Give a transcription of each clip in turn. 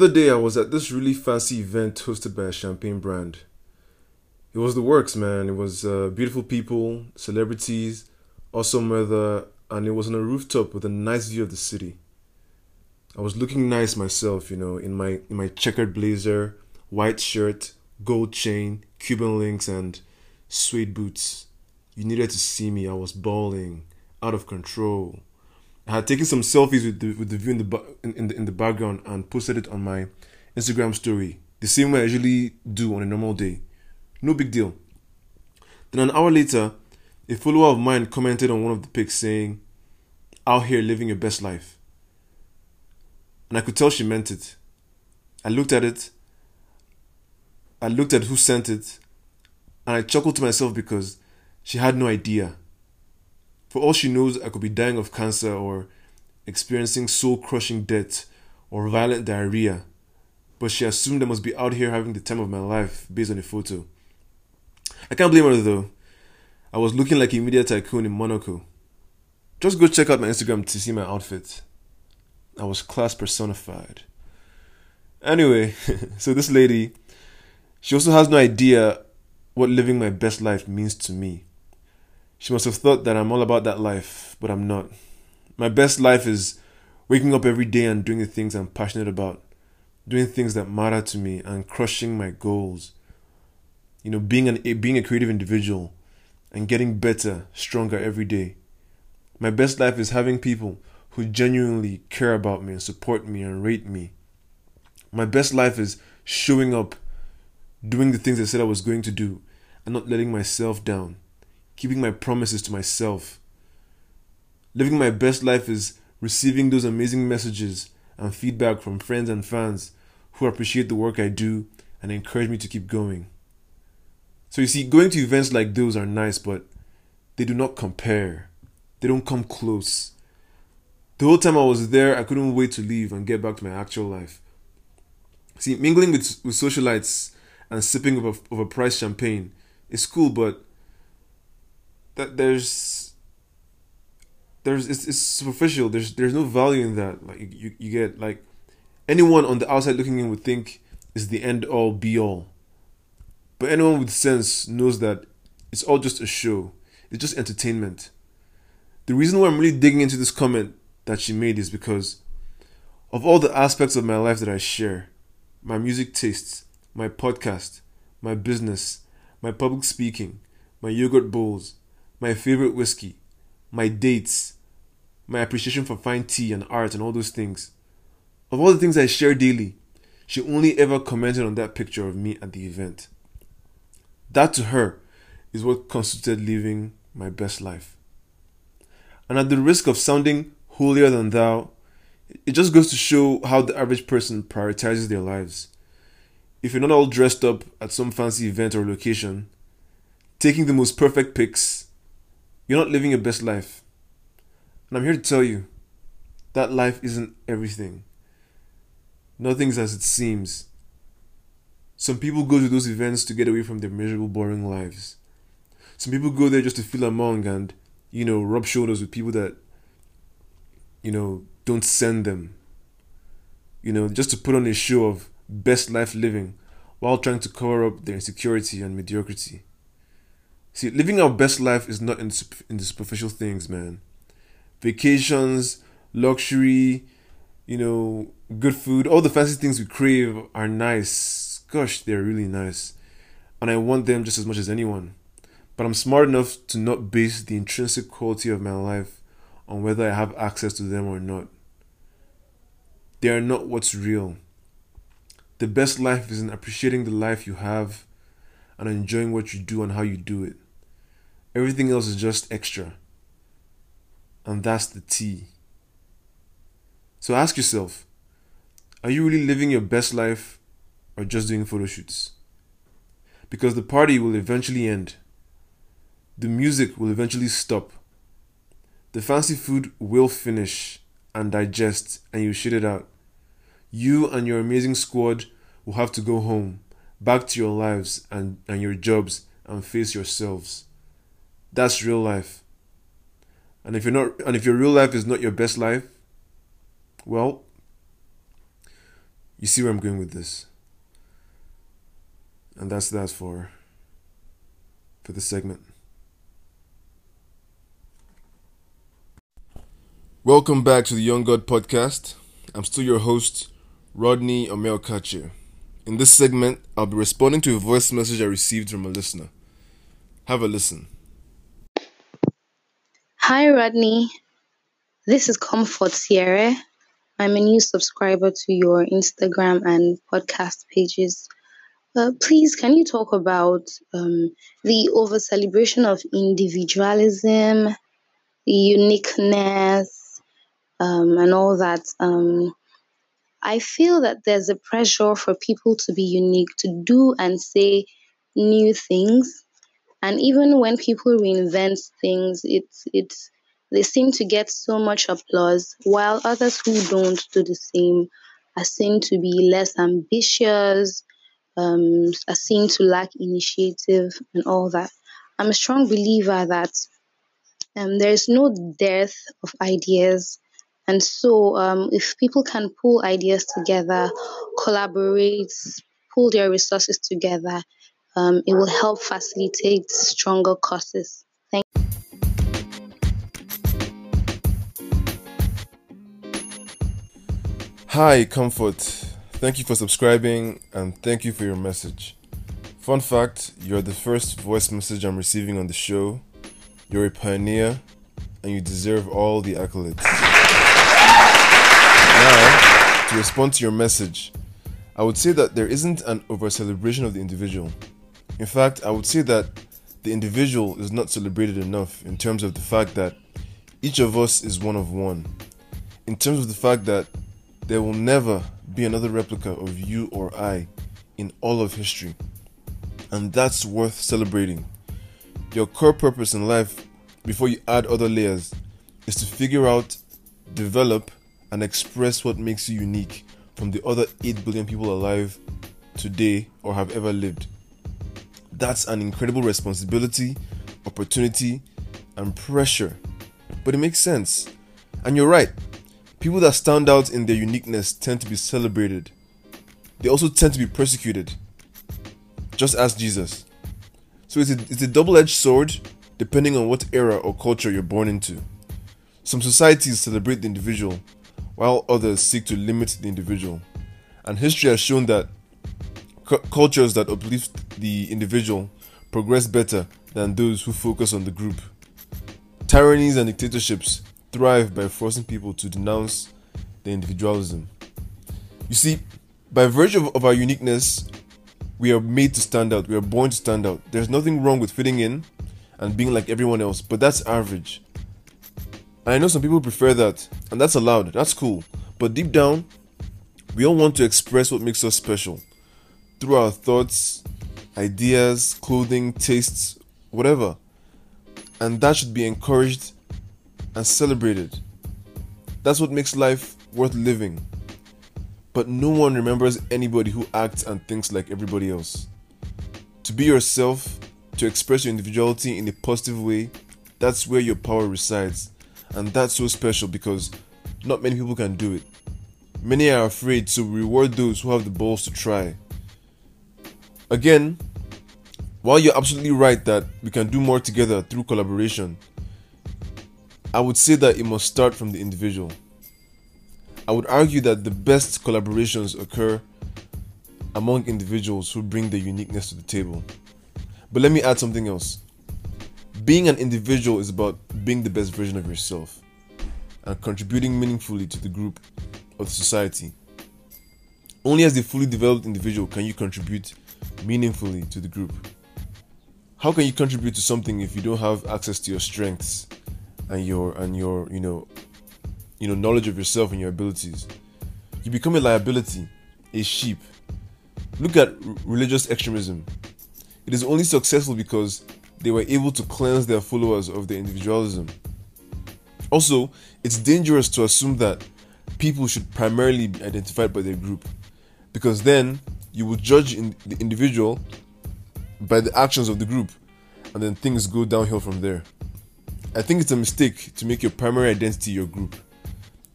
The other day, I was at this really fancy event hosted by a champagne brand. It was the works, man. It was uh, beautiful people, celebrities, awesome weather, and it was on a rooftop with a nice view of the city. I was looking nice myself, you know, in my in my checkered blazer, white shirt, gold chain, Cuban links, and suede boots. You needed to see me. I was balling, out of control. I had taken some selfies with the with the view in the in, in the in the background and posted it on my Instagram story, the same way I usually do on a normal day. No big deal. Then an hour later, a follower of mine commented on one of the pics saying, "Out here living your best life." And I could tell she meant it. I looked at it. I looked at who sent it, and I chuckled to myself because she had no idea. For all she knows, I could be dying of cancer or experiencing soul crushing death or violent diarrhea. But she assumed I must be out here having the time of my life based on a photo. I can't blame her though. I was looking like a media tycoon in Monaco. Just go check out my Instagram to see my outfit. I was class personified. Anyway, so this lady, she also has no idea what living my best life means to me. She must have thought that I'm all about that life, but I'm not. My best life is waking up every day and doing the things I'm passionate about, doing things that matter to me, and crushing my goals. You know, being an being a creative individual and getting better, stronger every day. My best life is having people who genuinely care about me and support me and rate me. My best life is showing up, doing the things I said I was going to do, and not letting myself down keeping my promises to myself. Living my best life is receiving those amazing messages and feedback from friends and fans who appreciate the work I do and encourage me to keep going. So you see, going to events like those are nice, but they do not compare. They don't come close. The whole time I was there, I couldn't wait to leave and get back to my actual life. See, mingling with, with socialites and sipping of a, of a price champagne is cool, but that there's there's it's, it's superficial. There's there's no value in that. Like you you get like anyone on the outside looking in would think is the end all be all. But anyone with sense knows that it's all just a show. It's just entertainment. The reason why I'm really digging into this comment that she made is because of all the aspects of my life that I share my music tastes, my podcast, my business, my public speaking, my yogurt bowls, my favorite whiskey, my dates, my appreciation for fine tea and art and all those things. Of all the things I share daily, she only ever commented on that picture of me at the event. That to her is what constituted living my best life. And at the risk of sounding holier than thou, it just goes to show how the average person prioritizes their lives. If you're not all dressed up at some fancy event or location, taking the most perfect pics, you're not living your best life. And I'm here to tell you that life isn't everything. Nothing's as it seems. Some people go to those events to get away from their miserable, boring lives. Some people go there just to feel among and, you know, rub shoulders with people that, you know, don't send them. You know, just to put on a show of best life living while trying to cover up their insecurity and mediocrity. See, living our best life is not in, in the superficial things, man. Vacations, luxury, you know, good food, all the fancy things we crave are nice. Gosh, they're really nice. And I want them just as much as anyone. But I'm smart enough to not base the intrinsic quality of my life on whether I have access to them or not. They are not what's real. The best life is in appreciating the life you have and enjoying what you do and how you do it. Everything else is just extra. And that's the T. So ask yourself are you really living your best life or just doing photo shoots? Because the party will eventually end, the music will eventually stop, the fancy food will finish and digest, and you shit it out. You and your amazing squad will have to go home back to your lives and, and your jobs and face yourselves. That's real life. And if you're not and if your real life is not your best life, well, You see where I'm going with this. And that's that for for this segment. Welcome back to the Young God podcast. I'm still your host, Rodney Omelkache. In this segment, I'll be responding to a voice message I received from a listener. Have a listen. Hi, Rodney. This is Comfort Sierra. I'm a new subscriber to your Instagram and podcast pages. Uh, please, can you talk about um, the over celebration of individualism, uniqueness, um, and all that? Um, I feel that there's a pressure for people to be unique, to do and say new things. And even when people reinvent things, it's it's they seem to get so much applause, while others who don't do the same are seen to be less ambitious, um, are seen to lack initiative and all that. I'm a strong believer that um, there is no dearth of ideas. And so, um, if people can pull ideas together, collaborate, pull their resources together, um, it will help facilitate stronger causes. Thank Hi, Comfort. Thank you for subscribing and thank you for your message. Fun fact you're the first voice message I'm receiving on the show. You're a pioneer and you deserve all the accolades. Now, to respond to your message, I would say that there isn't an over celebration of the individual. In fact, I would say that the individual is not celebrated enough in terms of the fact that each of us is one of one. In terms of the fact that there will never be another replica of you or I in all of history. And that's worth celebrating. Your core purpose in life, before you add other layers, is to figure out, develop, and express what makes you unique from the other 8 billion people alive today or have ever lived. That's an incredible responsibility, opportunity, and pressure. But it makes sense. And you're right, People that stand out in their uniqueness tend to be celebrated. They also tend to be persecuted. Just ask Jesus. So it's a, it's a double edged sword depending on what era or culture you're born into. Some societies celebrate the individual, while others seek to limit the individual. And history has shown that cu- cultures that uplift the individual progress better than those who focus on the group. Tyrannies and dictatorships thrive by forcing people to denounce their individualism. You see, by virtue of, of our uniqueness, we are made to stand out. We are born to stand out. There's nothing wrong with fitting in and being like everyone else, but that's average. And I know some people prefer that, and that's allowed. That's cool. But deep down, we all want to express what makes us special through our thoughts, ideas, clothing, tastes, whatever. And that should be encouraged and celebrated. That's what makes life worth living. But no one remembers anybody who acts and thinks like everybody else. To be yourself, to express your individuality in a positive way, that's where your power resides. And that's so special because not many people can do it. Many are afraid, so reward those who have the balls to try. Again, while you're absolutely right that we can do more together through collaboration, I would say that it must start from the individual. I would argue that the best collaborations occur among individuals who bring their uniqueness to the table. But let me add something else. Being an individual is about being the best version of yourself and contributing meaningfully to the group or the society. Only as a fully developed individual can you contribute meaningfully to the group. How can you contribute to something if you don't have access to your strengths and your and your you know you know knowledge of yourself and your abilities? You become a liability a sheep. Look at r- religious extremism. It is only successful because they were able to cleanse their followers of their individualism. Also it's dangerous to assume that people should primarily be identified by their group because then you will judge in the individual by the actions of the group and then things go downhill from there I think it's a mistake to make your primary identity your group.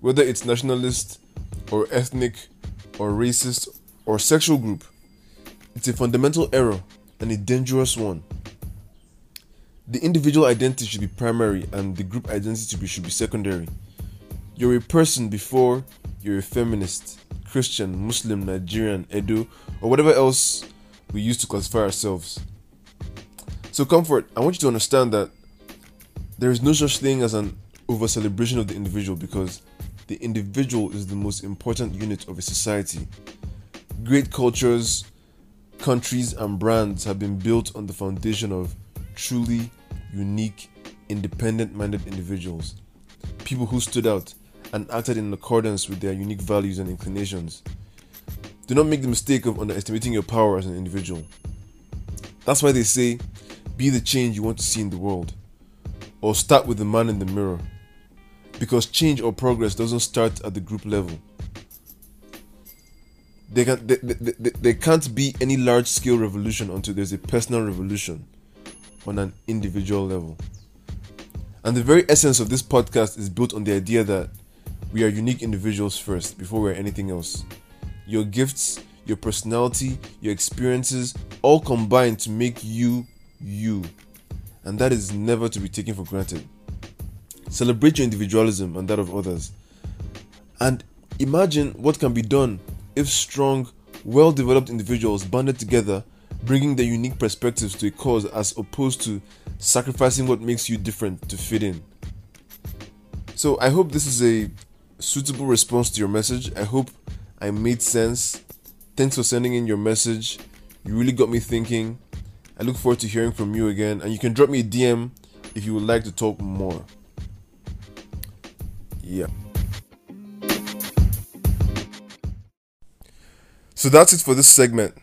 Whether it's nationalist or ethnic or racist or sexual group. It's a fundamental error and a dangerous one. The individual identity should be primary and the group identity should be, should be secondary. You're a person before you're a feminist, Christian, Muslim, Nigerian, Edo, or whatever else we use to classify ourselves. So, comfort, I want you to understand that there is no such thing as an over celebration of the individual because the individual is the most important unit of a society. Great cultures, countries, and brands have been built on the foundation of truly unique, independent minded individuals. People who stood out and acted in accordance with their unique values and inclinations. Do not make the mistake of underestimating your power as an individual. That's why they say, be the change you want to see in the world, or start with the man in the mirror. Because change or progress doesn't start at the group level. There, can, there, there, there can't be any large scale revolution until there's a personal revolution on an individual level. And the very essence of this podcast is built on the idea that we are unique individuals first before we're anything else. Your gifts, your personality, your experiences all combine to make you you. And that is never to be taken for granted. Celebrate your individualism and that of others. And imagine what can be done if strong, well developed individuals banded together, bringing their unique perspectives to a cause as opposed to sacrificing what makes you different to fit in. So I hope this is a suitable response to your message. I hope I made sense. Thanks for sending in your message. You really got me thinking. I look forward to hearing from you again. And you can drop me a DM if you would like to talk more. Yeah. So that's it for this segment.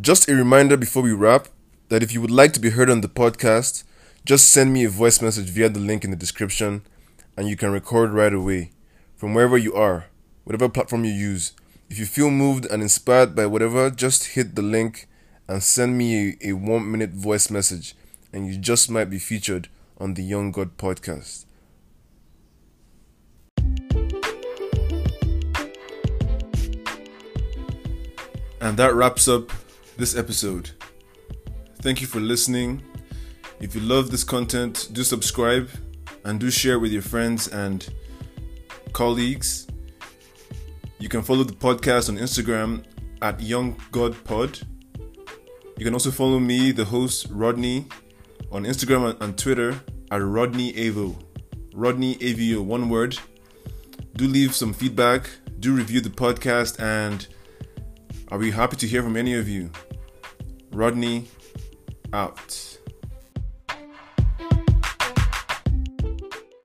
Just a reminder before we wrap that if you would like to be heard on the podcast, just send me a voice message via the link in the description and you can record right away from wherever you are, whatever platform you use. If you feel moved and inspired by whatever, just hit the link and send me a, a one minute voice message, and you just might be featured on the Young God podcast. And that wraps up this episode. Thank you for listening. If you love this content, do subscribe and do share with your friends and colleagues. You can follow the podcast on Instagram at Young God Pod. You can also follow me, the host Rodney, on Instagram and Twitter at Rodney Avo. Rodney Avio, one word. Do leave some feedback, do review the podcast, and I'll be happy to hear from any of you. Rodney out.